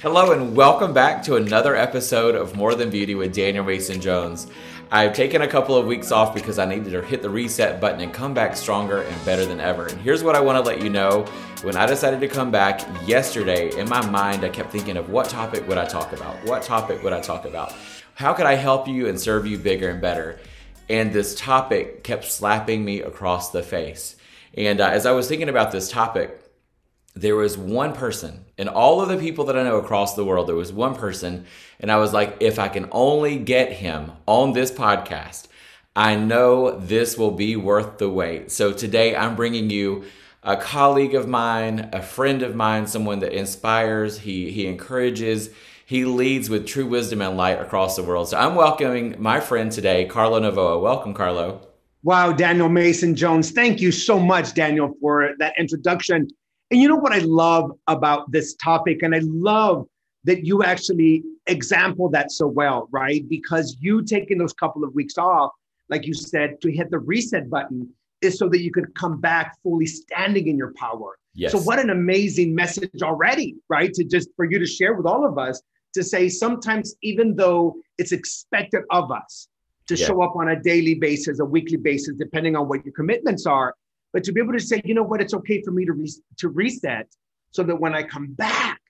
Hello, and welcome back to another episode of More Than Beauty with Daniel Mason Jones. I've taken a couple of weeks off because I needed to hit the reset button and come back stronger and better than ever. And here's what I want to let you know. When I decided to come back yesterday, in my mind, I kept thinking of what topic would I talk about? What topic would I talk about? How could I help you and serve you bigger and better? And this topic kept slapping me across the face. And uh, as I was thinking about this topic, there was one person and all of the people that I know across the world, there was one person, and I was like, if I can only get him on this podcast, I know this will be worth the wait. So today I'm bringing you a colleague of mine, a friend of mine, someone that inspires, he, he encourages, he leads with true wisdom and light across the world. So I'm welcoming my friend today, Carlo Novoa. Welcome, Carlo. Wow, Daniel Mason Jones. Thank you so much, Daniel, for that introduction. And you know what I love about this topic? And I love that you actually example that so well, right? Because you taking those couple of weeks off, like you said, to hit the reset button is so that you could come back fully standing in your power. Yes. So what an amazing message already, right? To just for you to share with all of us to say sometimes even though it's expected of us to yeah. show up on a daily basis, a weekly basis, depending on what your commitments are, but to be able to say, you know what, it's okay for me to re- to reset, so that when I come back,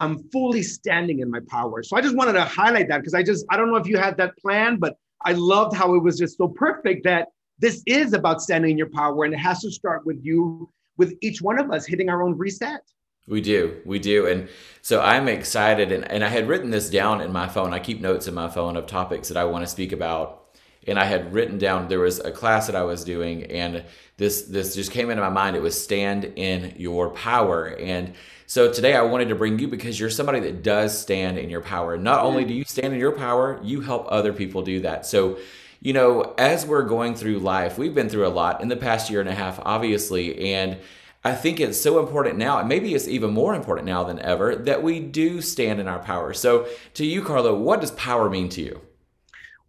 I'm fully standing in my power. So I just wanted to highlight that because I just I don't know if you had that plan, but I loved how it was just so perfect that this is about standing in your power, and it has to start with you, with each one of us hitting our own reset. We do, we do, and so I'm excited, and, and I had written this down in my phone. I keep notes in my phone of topics that I want to speak about and I had written down there was a class that I was doing and this this just came into my mind. It was stand in your power. And so today I wanted to bring you because you're somebody that does stand in your power. And not only do you stand in your power you help other people do that. So you know as we're going through life we've been through a lot in the past year and a half obviously. And I think it's so important now, and maybe it's even more important now than ever, that we do stand in our power. So, to you, Carlo, what does power mean to you?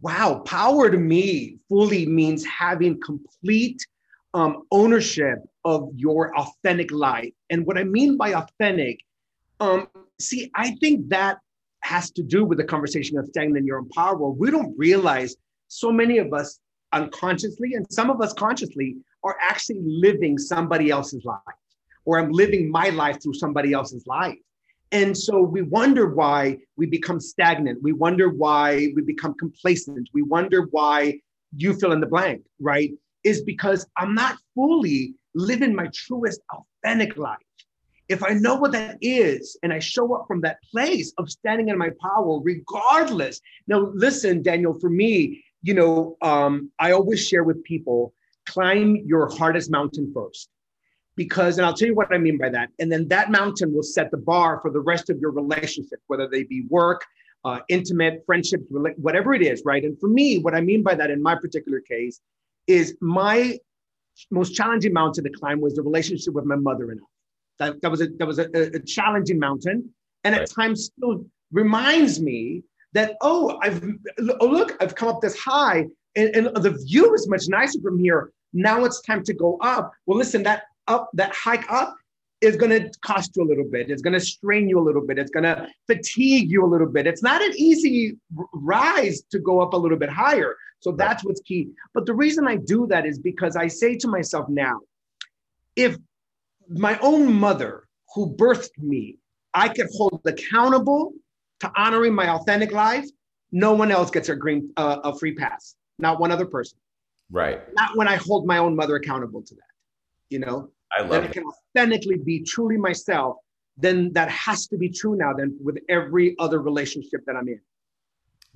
wow, power to me fully means having complete um, ownership of your authentic life. And what I mean by authentic, um, see, I think that has to do with the conversation of staying in your own power. We don't realize so many of us unconsciously and some of us consciously are actually living somebody else's life, or I'm living my life through somebody else's life. And so we wonder why we become stagnant. We wonder why we become complacent. We wonder why you fill in the blank, right? Is because I'm not fully living my truest, authentic life. If I know what that is and I show up from that place of standing in my power, regardless. Now, listen, Daniel, for me, you know, um, I always share with people climb your hardest mountain first because, and I'll tell you what I mean by that. And then that mountain will set the bar for the rest of your relationship, whether they be work, uh, intimate, friendships, whatever it is, right? And for me, what I mean by that in my particular case is my most challenging mountain to climb was the relationship with my mother and I. That, that was a that was a, a challenging mountain, and right. at times still reminds me that oh I've oh look I've come up this high, and, and the view is much nicer from here. Now it's time to go up. Well, listen, that up, that hike up is going to cost you a little bit. It's going to strain you a little bit. It's going to fatigue you a little bit. It's not an easy rise to go up a little bit higher. So that's what's key. But the reason I do that is because I say to myself now, if my own mother who birthed me, I could hold accountable to honoring my authentic life, no one else gets a green uh, a free pass. Not one other person. Right. Not when I hold my own mother accountable to that. You know, I love that I can authentically be truly myself, then that has to be true now then with every other relationship that I'm in.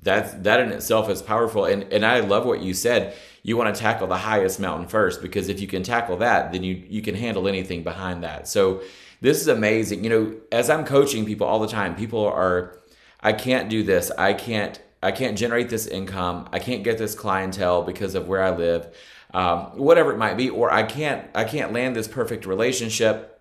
That's that in itself is powerful. And and I love what you said. You want to tackle the highest mountain first because if you can tackle that, then you you can handle anything behind that. So this is amazing. You know, as I'm coaching people all the time, people are I can't do this. I can't I can't generate this income. I can't get this clientele because of where I live um, whatever it might be, or I can't I can't land this perfect relationship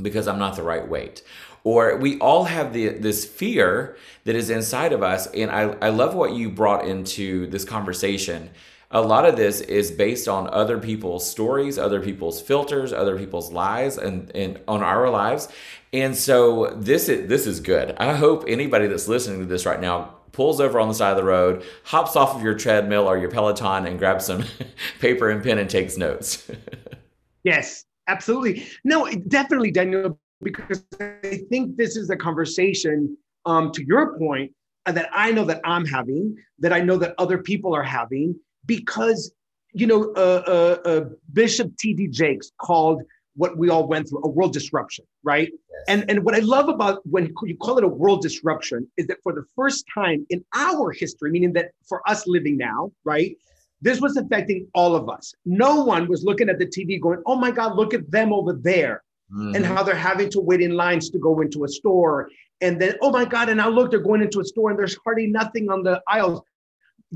because I'm not the right weight. Or we all have the this fear that is inside of us, and I, I love what you brought into this conversation. A lot of this is based on other people's stories, other people's filters, other people's lies, and, and on our lives. And so this is this is good. I hope anybody that's listening to this right now pulls over on the side of the road, hops off of your treadmill or your Peloton and grabs some paper and pen and takes notes. yes, absolutely. No, definitely, Daniel, because I think this is a conversation, um, to your point, uh, that I know that I'm having, that I know that other people are having, because, you know, uh, uh, uh Bishop T.D. Jakes called what we all went through a world disruption, right? Yes. And, and what I love about when you call it a world disruption is that for the first time in our history, meaning that for us living now, right? This was affecting all of us. No one was looking at the TV going, oh my God, look at them over there. Mm-hmm. And how they're having to wait in lines to go into a store. And then, oh my God, and now look, they're going into a store and there's hardly nothing on the aisles.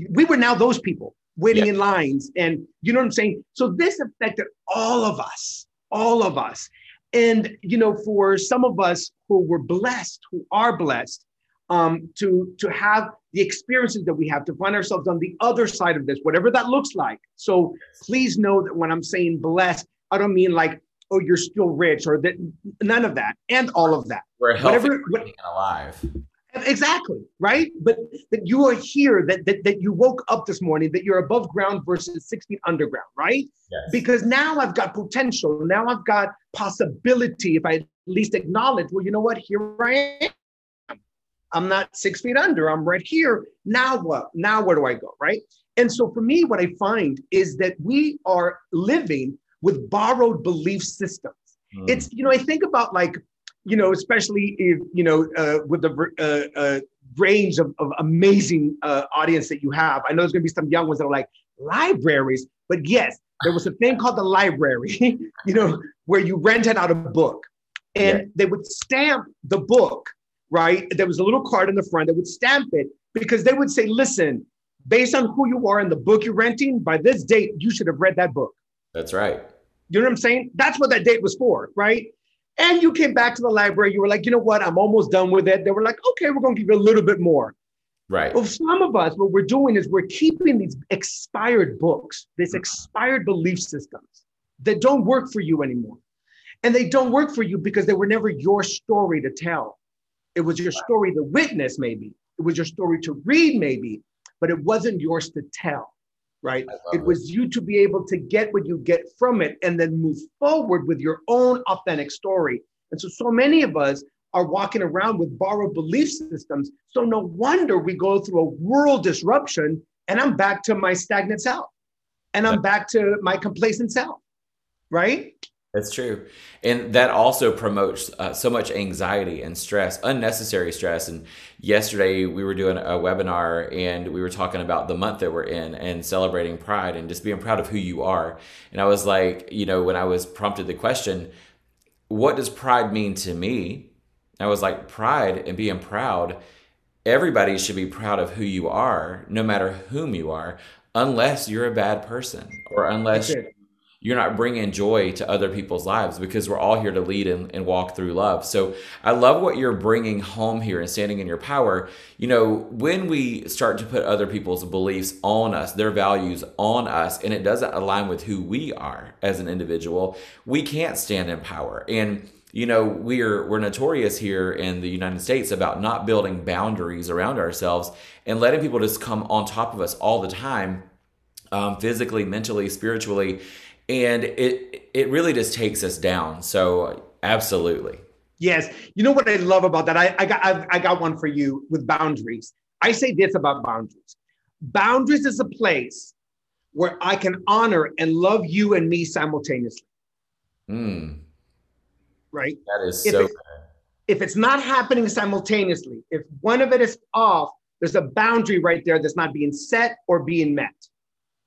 We were now those people waiting in lines. And you know what I'm saying? So this affected all of us, all of us. And, you know, for some of us who were blessed, who are blessed, um, to, to have the experiences that we have, to find ourselves on the other side of this, whatever that looks like. So please know that when I'm saying blessed, I don't mean like, oh, you're still rich or that, none of that, and all of that. We're healthy whatever, what, alive. Exactly, right? But that you are here, that, that that you woke up this morning, that you're above ground versus six feet underground, right? Yes. Because now I've got potential. Now I've got possibility. If I at least acknowledge, well, you know what? Here I am. I'm not six feet under, I'm right here. Now what? Now where do I go? Right. And so for me, what I find is that we are living with borrowed belief systems. Mm. It's, you know, I think about like, you know, especially if, you know, uh, with the uh, uh, range of, of amazing uh, audience that you have. I know there's going to be some young ones that are like, libraries. But yes, there was a thing called the library, you know, where you rented out a book and yeah. they would stamp the book right? There was a little card in the front that would stamp it because they would say, listen, based on who you are and the book you're renting, by this date, you should have read that book. That's right. You know what I'm saying? That's what that date was for, right? And you came back to the library, you were like, you know what? I'm almost done with it. They were like, okay, we're going to give you a little bit more. Right. Well, some of us, what we're doing is we're keeping these expired books, these mm-hmm. expired belief systems that don't work for you anymore. And they don't work for you because they were never your story to tell. It was your story to witness, maybe. It was your story to read, maybe, but it wasn't yours to tell, right? It, it was you to be able to get what you get from it and then move forward with your own authentic story. And so, so many of us are walking around with borrowed belief systems. So, no wonder we go through a world disruption and I'm back to my stagnant self and I'm back to my complacent self, right? That's true. And that also promotes uh, so much anxiety and stress, unnecessary stress. And yesterday we were doing a webinar and we were talking about the month that we're in and celebrating pride and just being proud of who you are. And I was like, you know, when I was prompted the question, what does pride mean to me? I was like, pride and being proud, everybody should be proud of who you are, no matter whom you are, unless you're a bad person or unless you're not bringing joy to other people's lives because we're all here to lead and, and, walk through love. So I love what you're bringing home here and standing in your power. You know, when we start to put other people's beliefs on us, their values on us, and it doesn't align with who we are as an individual, we can't stand in power. And you know we're we're notorious here in the United States about not building boundaries around ourselves and letting people just come on top of us all the time um, physically mentally spiritually and it it really just takes us down. So absolutely. Yes, you know what I love about that. I, I got I've, I got one for you with boundaries. I say this about boundaries. Boundaries is a place where I can honor and love you and me simultaneously. Mm. Right. That is if so. It, if it's not happening simultaneously, if one of it is off, there's a boundary right there that's not being set or being met.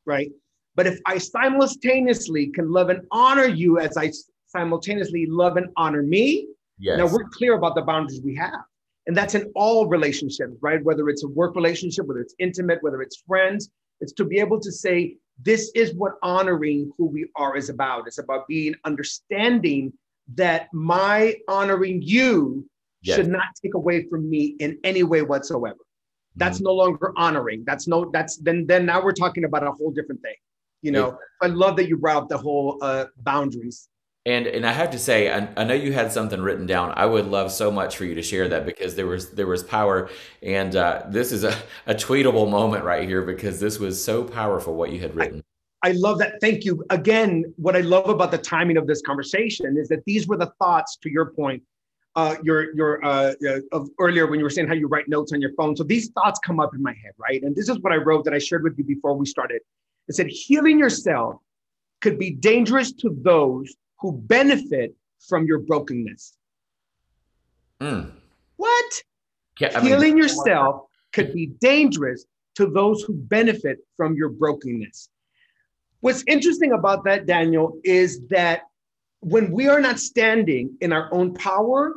Right. But if I simultaneously can love and honor you as I simultaneously love and honor me, yes. now we're clear about the boundaries we have. And that's in all relationships, right? Whether it's a work relationship, whether it's intimate, whether it's friends, it's to be able to say, this is what honoring who we are is about. It's about being understanding that my honoring you yes. should not take away from me in any way whatsoever. That's mm-hmm. no longer honoring. That's no, that's then, then now we're talking about a whole different thing. You know, I love that you brought up the whole uh, boundaries. And and I have to say, I, I, know you had something written down. I would love so much for you to share that because there was there was power, and uh, this is a, a tweetable moment right here because this was so powerful what you had written. I, I love that. Thank you again. What I love about the timing of this conversation is that these were the thoughts, to your point, uh, your your uh, uh, of earlier when you were saying how you write notes on your phone. So these thoughts come up in my head, right? And this is what I wrote that I shared with you before we started. It said healing yourself could be dangerous to those who benefit from your brokenness. Mm. What? Yeah, I mean, Healing yourself could be dangerous to those who benefit from your brokenness. What's interesting about that, Daniel, is that when we are not standing in our own power,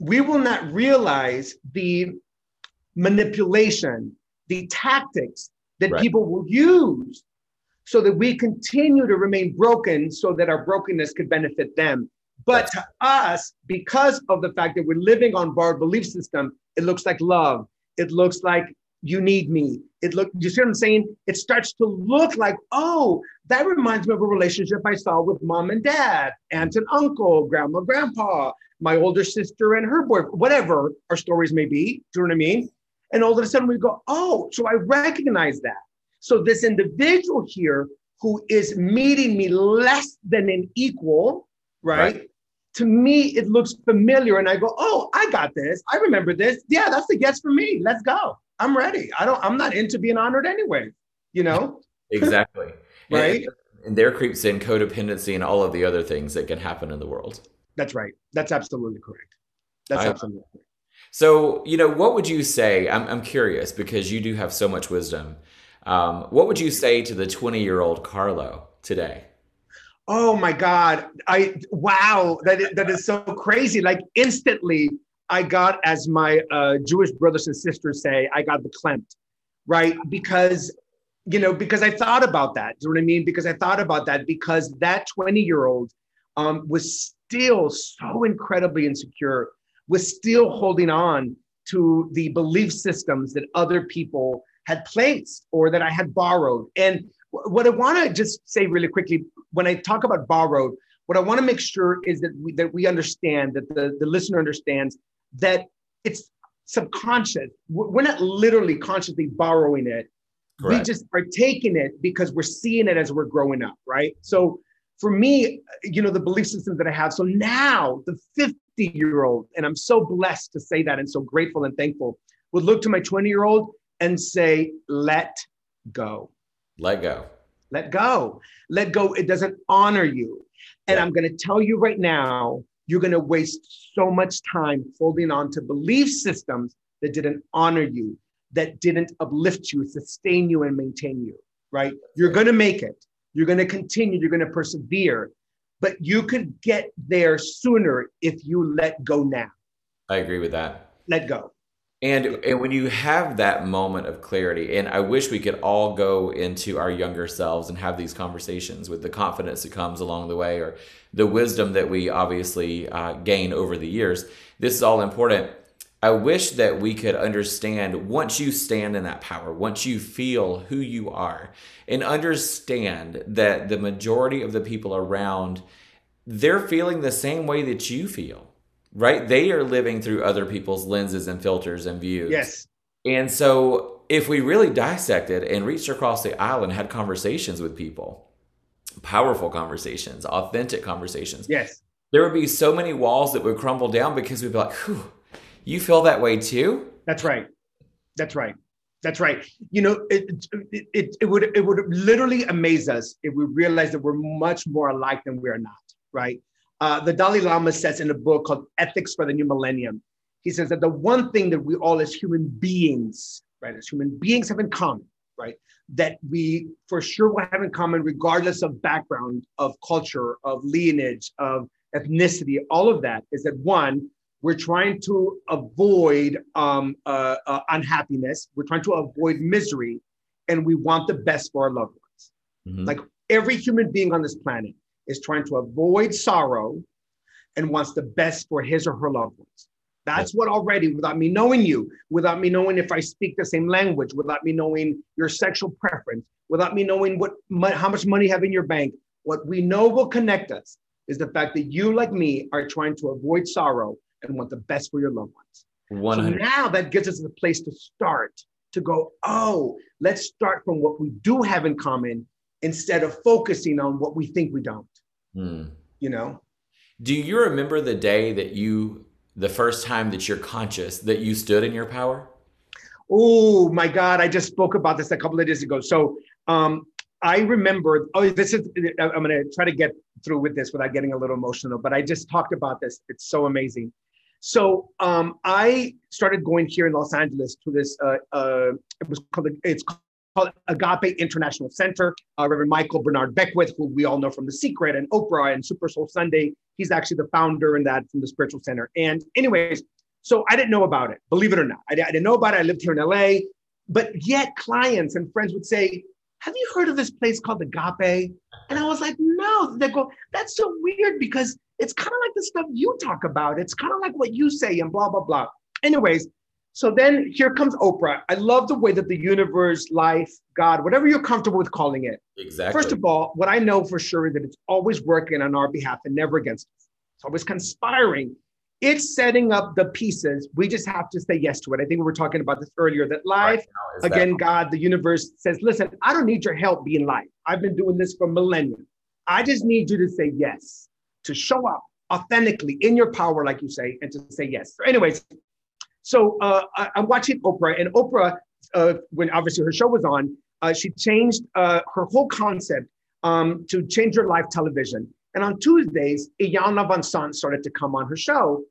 we will not realize the manipulation, the tactics that right. people will use so that we continue to remain broken so that our brokenness could benefit them. But to us, because of the fact that we're living on borrowed belief system, it looks like love. It looks like you need me. It look, you see what I'm saying? It starts to look like, oh, that reminds me of a relationship I saw with mom and dad, aunt and uncle, grandma, grandpa, my older sister and her boy, whatever our stories may be. Do you know what I mean? And all of a sudden we go, oh, so I recognize that. So this individual here who is meeting me less than an equal, right? right? To me, it looks familiar. And I go, oh, I got this. I remember this. Yeah, that's the yes for me. Let's go. I'm ready. I don't, I'm not into being honored anyway, you know? exactly. right. And, and there creeps in codependency and all of the other things that can happen in the world. That's right. That's absolutely correct. That's I, absolutely correct. So, you know, what would you say? I'm, I'm curious because you do have so much wisdom. Um, what would you say to the 20 year old Carlo today? Oh my God. I, wow, that is, that is so crazy. Like instantly, I got, as my uh, Jewish brothers and sisters say, I got the clamped, right? Because, you know, because I thought about that. Do you know what I mean? Because I thought about that because that 20 year old um, was still so incredibly insecure, was still holding on to the belief systems that other people had placed or that I had borrowed. And what I want to just say really quickly, when I talk about borrowed, what I want to make sure is that we, that we understand, that the, the listener understands that it's subconscious. We're not literally consciously borrowing it. Correct. We just are taking it because we're seeing it as we're growing up, right? So for me, you know, the belief system that I have. So now the 50 year old, and I'm so blessed to say that and so grateful and thankful, would look to my 20 year old and say, let go. Let go. Let go. Let go. It doesn't honor you. And yeah. I'm going to tell you right now, you're going to waste so much time holding on to belief systems that didn't honor you, that didn't uplift you, sustain you, and maintain you, right? You're going to make it. You're going to continue. You're going to persevere. But you could get there sooner if you let go now. I agree with that. Let go. And and when you have that moment of clarity, and I wish we could all go into our younger selves and have these conversations with the confidence that comes along the way, or the wisdom that we obviously uh, gain over the years. This is all important. I wish that we could understand once you stand in that power, once you feel who you are, and understand that the majority of the people around they're feeling the same way that you feel right? They are living through other people's lenses and filters and views. Yes. And so if we really dissected and reached across the aisle and had conversations with people, powerful conversations, authentic conversations. Yes. There would be so many walls that would crumble down because we'd be like, Whew, you feel that way too? That's right. That's right. That's right. You know, it, it, it, it would it would literally amaze us if we realized that we're much more alike than we are not, right? Uh, the Dalai Lama says in a book called Ethics for the New Millennium, he says that the one thing that we all as human beings, right, as human beings have in common, right, that we for sure will have in common, regardless of background, of culture, of lineage, of ethnicity, all of that is that one, we're trying to avoid um, uh, uh, unhappiness, we're trying to avoid misery, and we want the best for our loved ones. Mm-hmm. Like every human being on this planet is trying to avoid sorrow and wants the best for his or her loved ones. That's what already, without me knowing you, without me knowing if I speak the same language, without me knowing your sexual preference, without me knowing what how much money you have in your bank, what we know will connect us is the fact that you, like me, are trying to avoid sorrow and want the best for your loved ones. 100. So now that gives us a place to start to go, oh, let's start from what we do have in common instead of focusing on what we think we don't. Hmm. You know? Do you remember the day that you, the first time that you're conscious that you stood in your power? Oh my God, I just spoke about this a couple of days ago. So um, I remember, oh, this is, I'm going to try to get through with this without getting a little emotional, but I just talked about this. It's so amazing. So um, I started going here in Los Angeles to this, uh, uh, it was called, it's called Agape International Center. Uh, Reverend Michael Bernard Beckwith, who we all know from The Secret and Oprah and Super Soul Sunday. He's actually the founder and that from the Spiritual Center. And anyways, so I didn't know about it, believe it or not. I, I didn't know about it. I lived here in LA, but yet clients and friends would say, have you heard of this place called Agape? And I was like, no. They go, that's so weird because it's kind of like the stuff you talk about. It's kind of like what you say and blah, blah, blah. Anyways, so then here comes Oprah. I love the way that the universe, life, God, whatever you're comfortable with calling it. Exactly. First of all, what I know for sure is that it's always working on our behalf and never against us. It's always conspiring. It's setting up the pieces. We just have to say yes to it. I think we were talking about this earlier that life, right again, that- God, the universe says, listen, I don't need your help being life. I've been doing this for millennia. I just need you to say yes, to show up authentically in your power, like you say, and to say yes. So, anyways, so uh, I, am watching Oprah, and Oprah, uh, when obviously her show was on, uh, she changed uh, her whole concept um, to change your life television. And on Tuesdays, Iyanla Vanzant started to come on her show,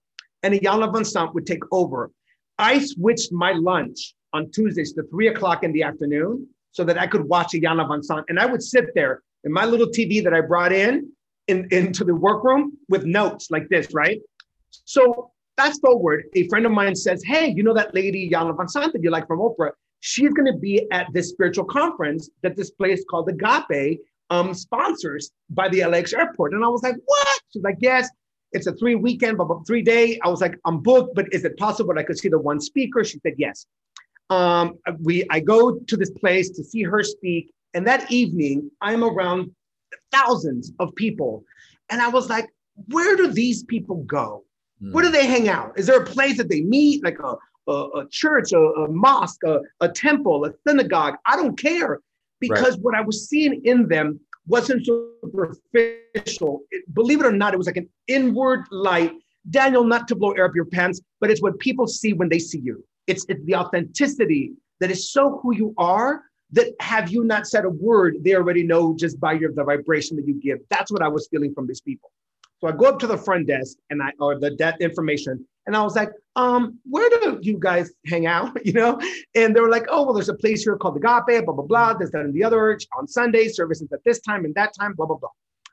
and Iyanla Vanzant would take over. I switched my lunch on Tuesdays to three o'clock in the afternoon so that I could watch Iyanla Vanzant. And I would sit there in my little TV that I brought in, in into the workroom with notes like this, right? So Fast forward, a friend of mine says, Hey, you know that lady, Iyanla Vanzant, that you like from Oprah? She's going to be at this spiritual conference that this place called Agape um, sponsors by the LAX airport. And I was like, What? She's like, Yes, it's a three weekend, but three day. I was like, I'm booked, but is it possible I could see the one speaker? She said, Yes. Um, we, I go to this place to see her speak. And that evening, I'm around thousands of people. And I was like, where do these people go? Mm. Where do they hang out? Is there a place that they meet, like a, a, a church, a, a mosque, a, a, temple, a synagogue? I don't care because right. what I was seeing in them wasn't superficial. It, believe it or not, it was like an inward light. Daniel, not to blow air up your pants, but it's what people see when they see you. It's, it's the authenticity that is so who you are that have you not said a word, they already know just by your the vibration that you give. That's what I was feeling from these people. So I go up to the front desk and I or the debt information, and I was like, um, where do you guys hang out? You know? And they were like, oh, well, there's a place here called the Agape, blah, blah, blah. There's that and the other on Sunday, services at this time and that time, blah, blah, blah.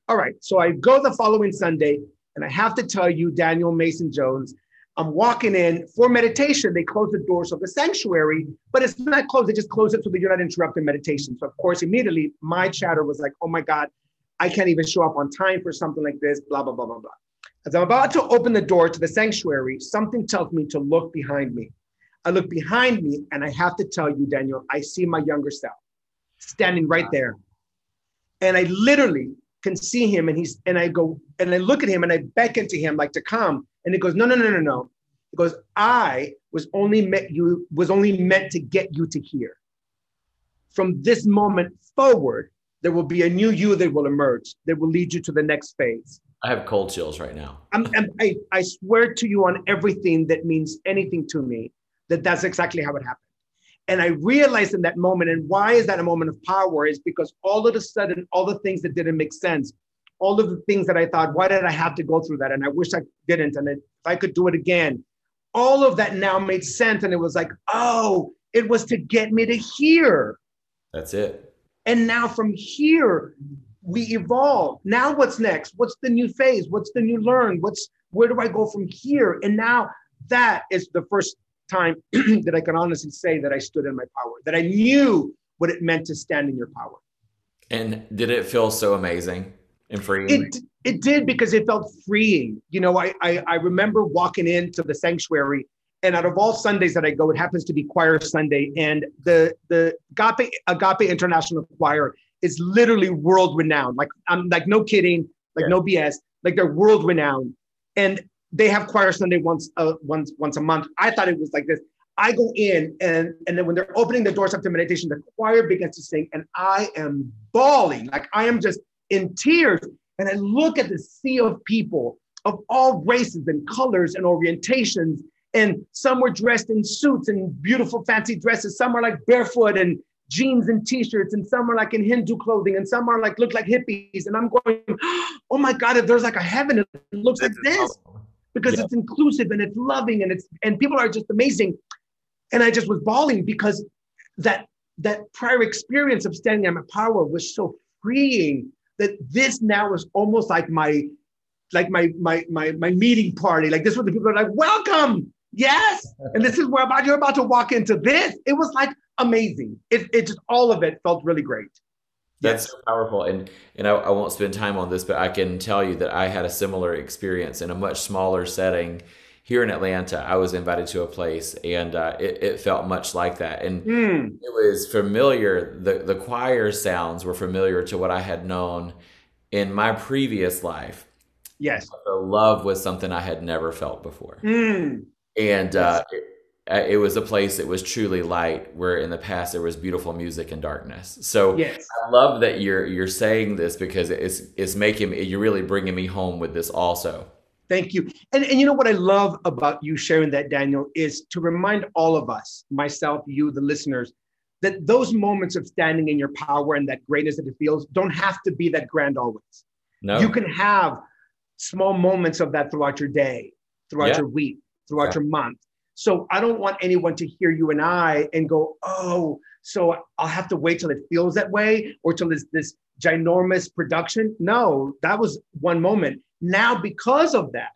All right. So I go the following Sunday, and I have to tell you, Daniel Mason Jones, I'm walking in for meditation. They close the doors of the sanctuary, but it's not closed. They just close it so that you're not interrupting meditation. So, of course, immediately my chatter was like, oh my God, I can't even show up on time for something like this, blah, blah, blah, blah, blah. As I'm about to open the door to the sanctuary, something tells me to look behind me. I look behind me, and I have to tell you, Daniel, I see my younger self standing right there. And I literally can see him, and he's and I go and I look at him and I beckon to him like to come. And he goes, No, no, no, no, no. He goes, I was only meant you was only meant to get you to here. From this moment forward, there will be a new you that will emerge that will lead you to the next phase. I have cold chills right now. I'm, I'm, i I, swear to you on everything that means anything to me that that's exactly how it happened. And I realized in that moment, and why is that a moment of power? Is because all of a sudden, all the things that didn't make sense, all of the things that I thought, why did I have to go through that? And I wish I didn't. And if I could do it again, all of that now made sense. And it was like, oh, it was to get me to here. That's it. And now from here, we evolve. Now what's next? What's the new phase? What's the new learn? What's where do I go from here? And now that is the first time that I can honestly say that I stood in my power, that I knew what it meant to stand in your power. And did it feel so amazing and freeing? It it did because it felt freeing. You know, I I, I remember walking into the sanctuary and out of all Sundays that I go, it happens to be Choir Sunday. And the the Agape Agape International Choir is literally world renowned. Like I'm like no kidding, like yeah. no BS. like they're world renowned, and they have choir Sunday once uh, once once a month. I thought it was like this. I go in and and then when they're opening the doors up to meditation, the choir begins to sing, and I am bawling, like I am just in tears. And I look at the sea of people of all races and colors and orientations. And some were dressed in suits and beautiful fancy dresses. Some are like barefoot and jeans and t-shirts, and some are like in Hindu clothing, and some are like look like hippies. And I'm going, oh my God, if there's like a heaven, it looks like this because yeah. it's inclusive and it's loving and it's and people are just amazing. And I just was bawling because that that prior experience of standing at my power was so freeing that this now is almost like my like my my my my meeting party. Like this was the people are like, welcome, yes, and this is where about you're about to walk into this. It was like amazing. It it just all of it felt really great. That's yes. so powerful, and and I, I won't spend time on this, but I can tell you that I had a similar experience in a much smaller setting here in Atlanta, I was invited to a place, and uh, it, it, felt much like that. And mm. it was familiar. the The choir sounds were familiar to what I had known in my previous life. Yes, but the love was something I had never felt before. Mm. And uh, it, uh, it, was a place that was truly light, where in the past there was beautiful music and darkness. So yes. I love that you're you're saying this because it's it's making you're really bringing me home with this also. Thank you. And, and you know what I love about you sharing that, Daniel, is to remind all of us, myself, you, the listeners, that those moments of standing in your power and that greatness that it feels don't have to be that grand always. No. You can have small moments of that throughout your day, throughout yeah. your week, throughout yeah. your month. So I don't want anyone to hear you and I and go, oh, so I'll have to wait till it feels that way or till it's this ginormous production. No, that was one moment. Now, because of that,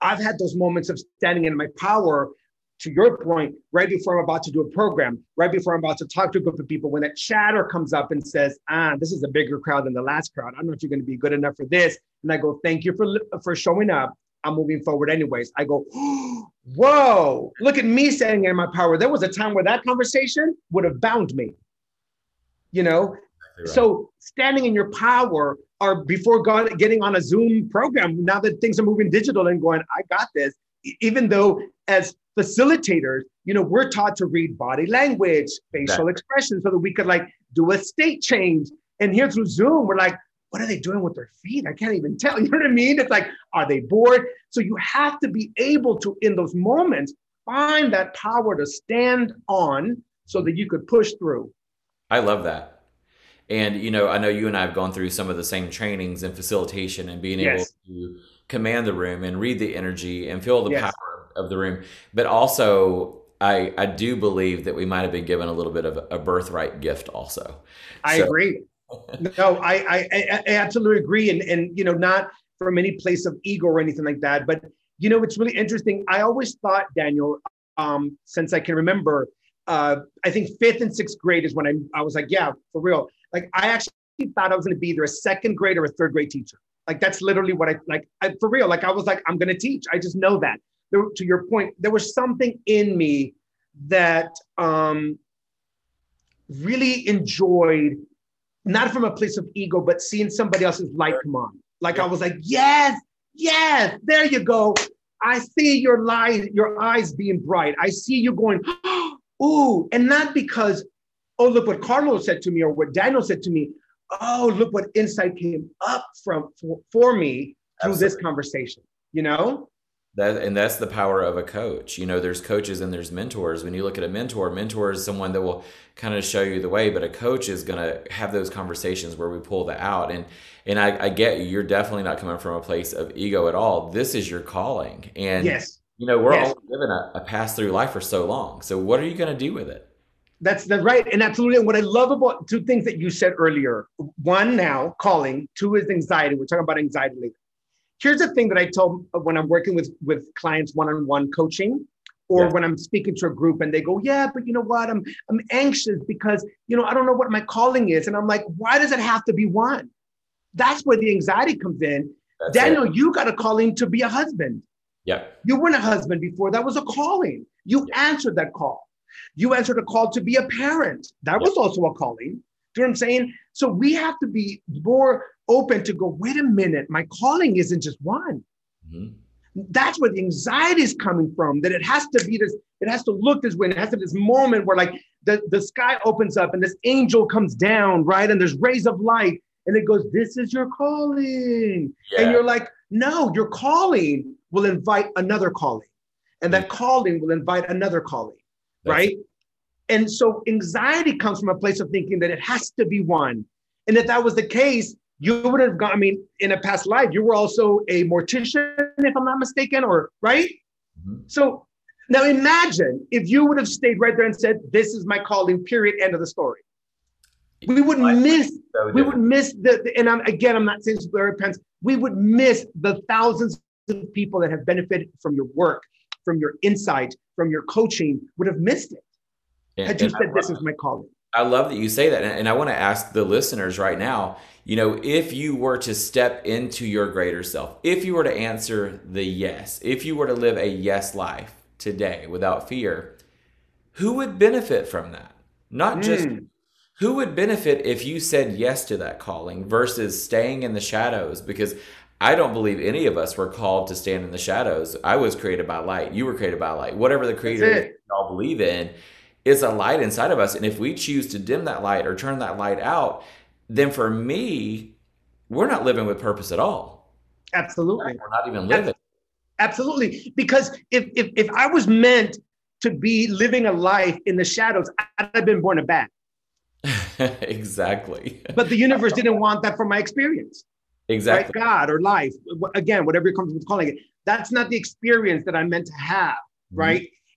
I've had those moments of standing in my power. To your point, right before I'm about to do a program, right before I'm about to talk to a group of people, when that chatter comes up and says, "Ah, this is a bigger crowd than the last crowd. I don't know if you're going to be good enough for this," and I go, "Thank you for for showing up. I'm moving forward anyways." I go, "Whoa! Look at me standing in my power." There was a time where that conversation would have bound me. You know, Right. So standing in your power or before God getting on a Zoom program, now that things are moving digital and going, I got this, even though as facilitators, you know, we're taught to read body language, facial expressions so that we could like do a state change. And here through Zoom, we're like, what are they doing with their feet? I can't even tell. You know what I mean? It's like, are they bored? So you have to be able to, in those moments, find that power to stand on so that you could push through. I love that. And you know, I know you and I have gone through some of the same trainings and facilitation and being yes. able to command the room and read the energy and feel the yes. power of the room. But also, I I do believe that we might have been given a little bit of a birthright gift also. I so. agree. No, I, I I absolutely agree, and and you know, not from any place of ego or anything like that, but you know, it's really interesting. I always thought, Daniel, um, since I can remember, uh, I think fifth and sixth grade is when I, I was like, yeah, for real. Like I actually thought I was going to be either a second grade or a third grade teacher. Like that's literally what I like I, for real. Like I was like, I'm going to teach. I just know that. There, to your point, there was something in me that um, really enjoyed, not from a place of ego, but seeing somebody else's light come on. Like I was like, yes, yes, there you go. I see your light, your eyes being bright. I see you going, ooh, and not because oh, look what Carlos said to me or what Daniel said to me. Oh, look what insight came up from for, for me through Absolutely. this conversation, you know? That, and that's the power of a coach. You know, there's coaches and there's mentors. When you look at a mentor, mentor is someone that will kind of show you the way, but a coach is going to have those conversations where we pull that out. And and I, I get you. You're definitely not coming from a place of ego at all. This is your calling, and yes, you know we're yes. all given a, a pass through life for so long. So what are you going to do with it? That's the right. And absolutely. And what I love about two things that you said earlier one, now calling, two is anxiety. We're talking about anxiety later. Here's the thing that I told uh, when I'm working with, with clients one on one coaching or yeah. when I'm speaking to a group and they go, Yeah, but you know what? I'm, I'm anxious because, you know, I don't know what my calling is. And I'm like, Why does it have to be one? That's where the anxiety comes in. That's Daniel, it. you got a calling to be a husband. Yeah. You weren't a husband before. That was a calling. You yeah. answered that call. You answered a call to be a parent. That was also a calling. Do you know what I'm saying? So we have to be more open to go, wait a minute, my calling isn't just one. Mm-hmm. That's where the anxiety is coming from, that it has to be this, it has to look this way. And it has to be this moment where like the, the sky opens up and this angel comes down, right? And there's rays of light. And it goes, This is your calling. Yeah. And you're like, No, your calling will invite another calling. And that calling will invite another calling, That's right? It. And so anxiety comes from a place of thinking that it has to be one. And if that was the case, you would have gone, I mean, in a past life, you were also a mortician, if I'm not mistaken, or right? Mm-hmm. So now imagine if you would have stayed right there and said, This is my calling, period, end of the story. We would miss, so we would miss the, the and I'm again, I'm not saying Blair Pence, we would miss the thousands of people that have benefited from your work, from your insight, from your coaching, would have missed it. And, had you said this is my calling. I love that you say that. And I want to ask the listeners right now, you know, if you were to step into your greater self, if you were to answer the yes, if you were to live a yes life today without fear, who would benefit from that? Not just mm. who would benefit if you said yes to that calling versus staying in the shadows? Because I don't believe any of us were called to stand in the shadows. I was created by light. You were created by light. Whatever the creator we all believe in is a light inside of us. And if we choose to dim that light or turn that light out, then for me, we're not living with purpose at all. Absolutely. We're not even living. Absolutely. Because if, if, if I was meant to be living a life in the shadows, I'd have been born a bat. exactly. But the universe didn't want that for my experience. Exactly. Right? God or life, again, whatever you're comfortable calling it. That's not the experience that I'm meant to have. Mm-hmm.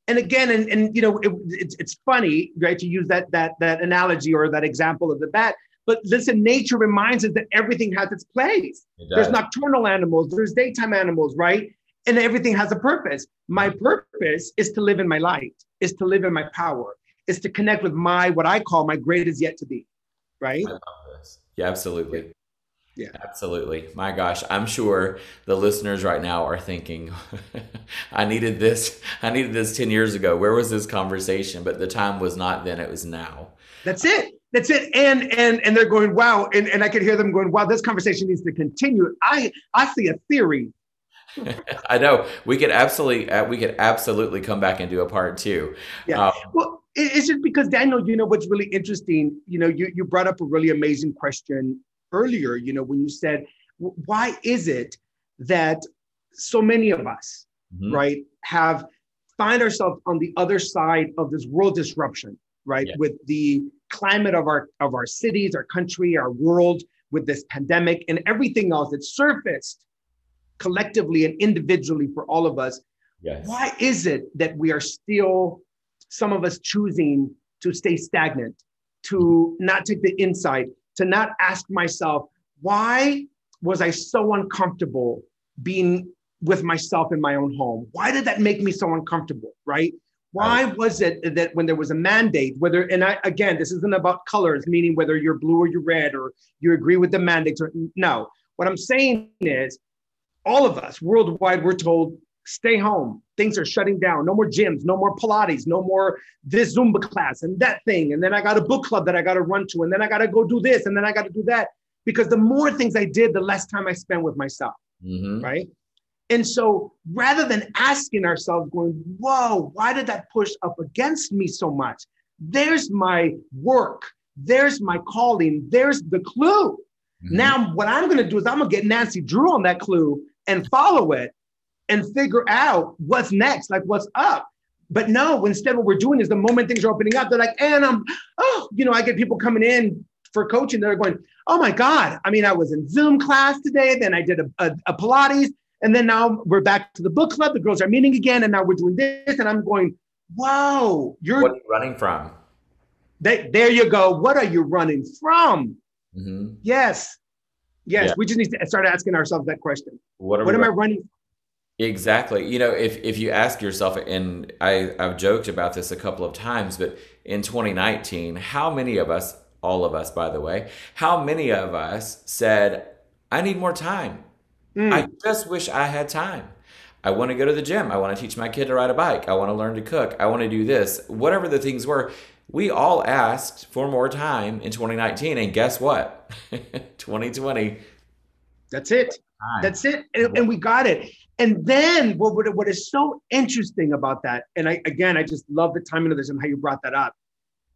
And again, and, and you know, it, it's, it's funny, right, to use that that that analogy or that example of the bat. But listen, nature reminds us that everything has its place. It there's nocturnal animals, there's daytime animals, right? And everything has a purpose. My mm-hmm. purpose is to live in my light, is to live in my power, is to connect with my what I call my greatest yet to be. Right? Yeah, absolutely. Yeah. Absolutely. My gosh, I'm sure the listeners right now are thinking, I needed this. I needed this 10 years ago. Where was this conversation? But the time was not then, it was now. That's it. That's it. And and and they're going, wow. And, and I could hear them going, wow, this conversation needs to continue. I I see a theory. I know. We could absolutely uh, we could absolutely come back and do a part two. Yeah. Um, well, it's just because Daniel, you know what's really interesting. You know, you you brought up a really amazing question earlier, you know, when you said, why is it that so many of us, mm-hmm. right, have find ourselves on the other side of this world disruption, right, yeah. with the climate of our of our cities, our country, our world, with this pandemic and everything else that surfaced collectively and individually for all of us. Yes. Why is it that we are still, some of us choosing to stay stagnant, to not take the insight, to not ask myself, why was I so uncomfortable being with myself in my own home? Why did that make me so uncomfortable? Right? Why was it that when there was a mandate, whether, and I, again, this isn't about colors, meaning whether you're blue or you're red or you agree with the mandates or no. What I'm saying is, all of us worldwide, we're told stay home. Things are shutting down. No more gyms, no more Pilates, no more this Zumba class and that thing. And then I got a book club that I got to run to. And then I got to go do this. And then I got to do that. Because the more things I did, the less time I spent with myself. Mm-hmm. Right. And so rather than asking ourselves, going, whoa, why did that push up against me so much? There's my work. There's my calling. There's the clue. Mm-hmm. Now, what I'm going to do is I'm going to get Nancy Drew on that clue and follow it and figure out what's next, like what's up. But no, instead, what we're doing is the moment things are opening up, they're like, and I'm, oh, you know, I get people coming in for coaching. They're going, oh my God. I mean, I was in Zoom class today, then I did a, a, a Pilates, and then now we're back to the book club. The girls are meeting again, and now we're doing this. And I'm going, whoa, you're what are you running from? They, there you go. What are you running from? Mm-hmm. Yes. Yes. Yeah. We just need to start asking ourselves that question. What, what am I running Exactly. You know, if if you ask yourself, and I I've joked about this a couple of times, but in 2019, how many of us, all of us, by the way, how many of us said, "I need more time. Mm. I just wish I had time." I want to go to the gym. I want to teach my kid to ride a bike. I want to learn to cook. I want to do this. Whatever the things were, we all asked for more time in 2019 and guess what 2020 that's it that's it and, and, we got it and then what, what, what is so interesting about that and i again i just love the timing of this and how you brought that up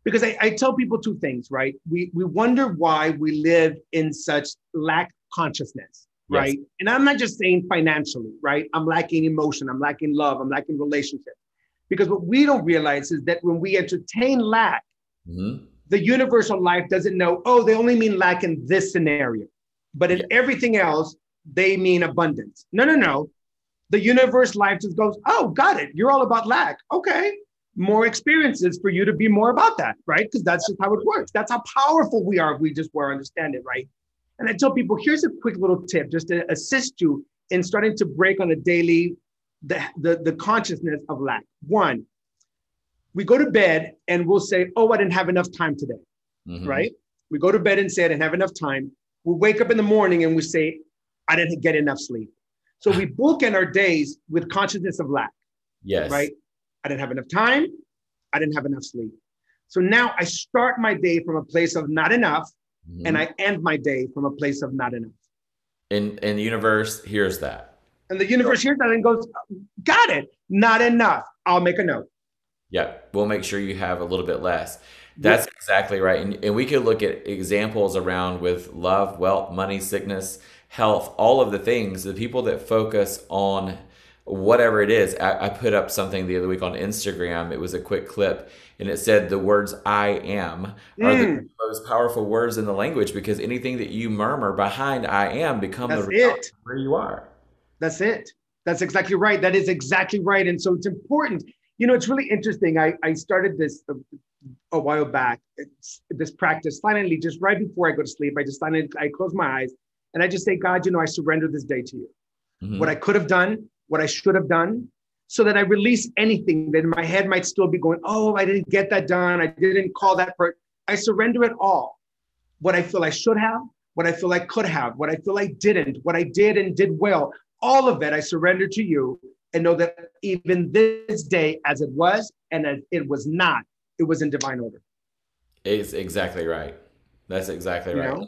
because I, I tell people two things right we we wonder why we live in such lack consciousness right yes. and i'm not just saying financially right i'm lacking emotion i'm lacking love i'm lacking relationship because what we don't realize is that when we entertain lack, mm-hmm. the universal life doesn't know, oh, they only mean lack in this scenario. But in everything else, they mean abundance. No, no, no. The universe life just goes, oh, got it. You're all about lack. Okay. More experiences for you to be more about that, right? Because that's just how it works. That's how powerful we are if we just were understand it, right? And I tell people, here's a quick little tip just to assist you in starting to break on a daily the, the, the consciousness of lack. One, we go to bed and we'll say, Oh, I didn't have enough time today, mm-hmm. right? We go to bed and say, I didn't have enough time. We wake up in the morning and we say, I didn't get enough sleep. So we bookend our days with consciousness of lack. Yes. Right? I didn't have enough time. I didn't have enough sleep. So now I start my day from a place of not enough mm-hmm. and I end my day from a place of not enough. And, and the universe hears that. And the universe hears that and goes, got it. Not enough. I'll make a note. Yeah, we'll make sure you have a little bit less. That's exactly right. And, and we could look at examples around with love, wealth, money, sickness, health, all of the things. The people that focus on whatever it is. I, I, put up something the other week on Instagram. It was a quick clip and it said the words I am mm. are the mm. most powerful words in the language because anything that you murmur behind I am become That's the reality where you are. That's it. That's exactly right. That is exactly right. And so it's important. You know, it's really interesting. I, I started this a, a while back, it's, this practice finally, just right before I go to sleep. I just finally, I close my eyes and I just say, God, you know, I surrender this day to you. Mm-hmm. What I could have done, what I should have done, so that I release anything that in my head might still be going, oh, I didn't get that done. I didn't call that part. I surrender it all. What I feel I should have, what I feel I could have, what I feel I didn't, what I did and did well all of it I surrender to you and know that even this day, as it was and as it was not, it was in divine order. It's exactly right. That's exactly you right. Know?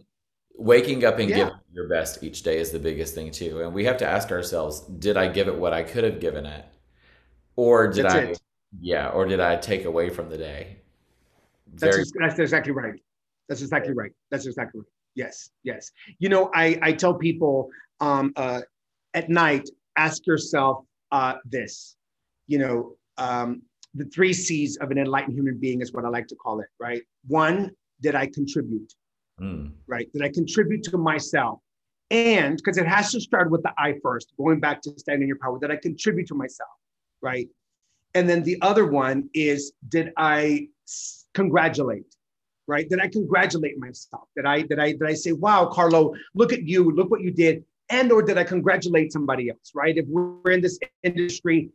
Waking up and yeah. giving your best each day is the biggest thing too. And we have to ask ourselves, did I give it what I could have given it? Or did that's I it. yeah, or did I take away from the day? Very- that's, that's exactly right. That's exactly right. That's exactly right. Yes, yes. You know, I, I tell people um, uh, at night, ask yourself uh, this. You know, um, the three C's of an enlightened human being is what I like to call it, right? One, did I contribute? Mm. Right? Did I contribute to myself? And because it has to start with the I first, going back to standing in your power, did I contribute to myself? Right? And then the other one is, did I congratulate? Right? Did I congratulate myself? Did I did I did I say, wow, Carlo, look at you, look what you did? and or did I congratulate somebody else, right? If we're in this industry,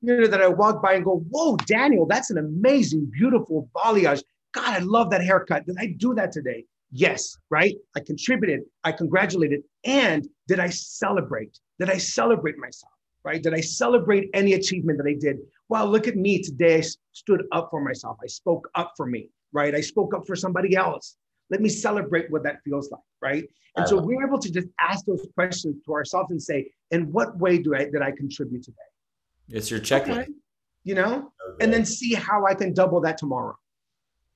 you know, that I walk by and go, whoa, Daniel, that's an amazing, beautiful balayage. God, I love that haircut. Did I do that today? Yes, right? I contributed, I congratulated, and did I celebrate? Did I celebrate myself, right? Did I celebrate any achievement that I did? Wow, look at me today. I stood up for myself. I spoke up for me, right? I spoke up for somebody else. Let me celebrate what that feels like, right? And so we're able to just ask those questions to ourselves and say, in what way do I did I contribute today? It's your checklist. Okay. You know, okay. and then see how I can double that tomorrow,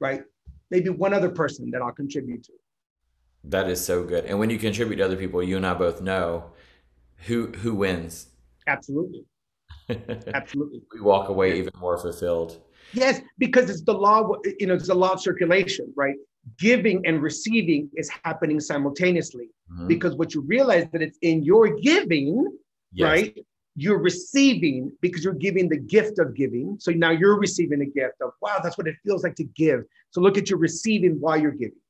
right? Maybe one other person that I'll contribute to. That is so good. And when you contribute to other people, you and I both know who who wins. Absolutely. Absolutely. we walk away even more fulfilled. Yes, because it's the law, you know, it's the law of circulation, right? giving and receiving is happening simultaneously mm-hmm. because what you realize that it's in your giving yes. right you're receiving because you're giving the gift of giving. So now you're receiving the gift of wow that's what it feels like to give. So look at your receiving while you're giving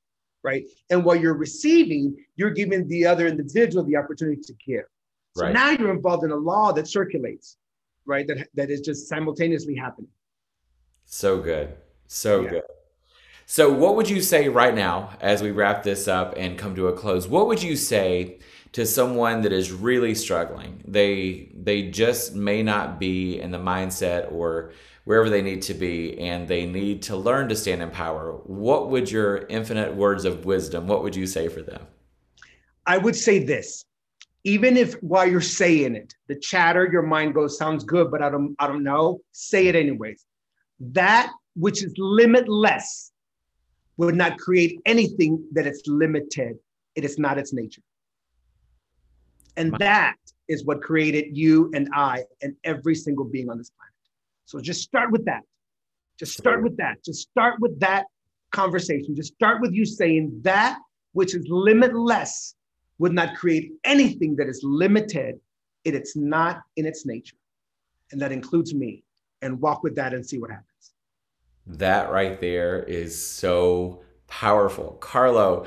right? And while you're receiving you're giving the other individual the opportunity to give. So right. now you're involved in a law that circulates right? That, that is just simultaneously happening. So good. So yeah. good. So, what would you say right now, as we wrap this up and come to a close? What would you say to someone that is really struggling? They they just may not be in the mindset or wherever they need to be and they need to learn to stand in power, what would your infinite words of wisdom, what would you say for them? I would say this. Even if while you're saying it, the chatter, your mind goes, sounds good, but I don't, I don't know. Say it anyways. That which is limitless would not create anything that is limited. It is not its nature. And that is what created you and I and every single being on this planet. So just start with that. Just start with that. Just start with that conversation. Just start with you saying that which is limitless would not create anything that is limited. It is not in its nature. And that includes me. And walk with that and see what happens. That right there is so powerful. Carlo,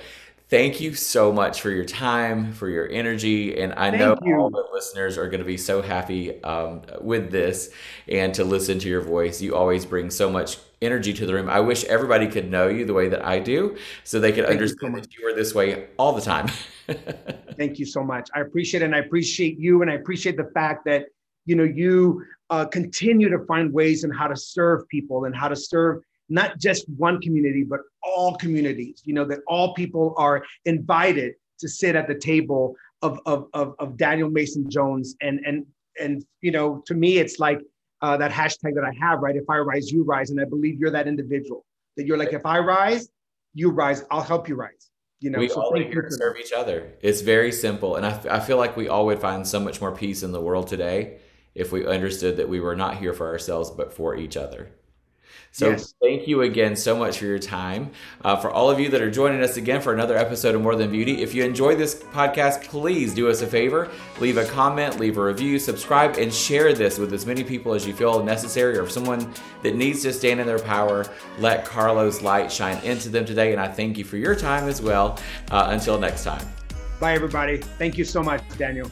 thank you so much for your time, for your energy. And I thank know you. all the listeners are going to be so happy um, with this and to listen to your voice. You always bring so much energy to the room. I wish everybody could know you the way that I do so they could thank understand you that you are this way all the time. thank you so much. I appreciate it. And I appreciate you. And I appreciate the fact that, you know, you uh, continue to find ways and how to serve people and how to serve not just one community, but all communities, you know, that all people are invited to sit at the table of, of, of, of Daniel Mason Jones. And, and, and, you know, to me, it's like uh, that hashtag that I have, right? If I rise, you rise. And I believe you're that individual that you're like, if I rise, you rise, I'll help you rise. You know, we so all here to serve each other. It's very simple. And I, I feel like we all would find so much more peace in the world today if we understood that we were not here for ourselves, but for each other. So yes. thank you again so much for your time. Uh, for all of you that are joining us again for another episode of More Than Beauty, if you enjoy this podcast, please do us a favor, leave a comment, leave a review, subscribe, and share this with as many people as you feel necessary or someone that needs to stand in their power. Let Carlo's light shine into them today. And I thank you for your time as well. Uh, until next time. Bye, everybody. Thank you so much, Daniel.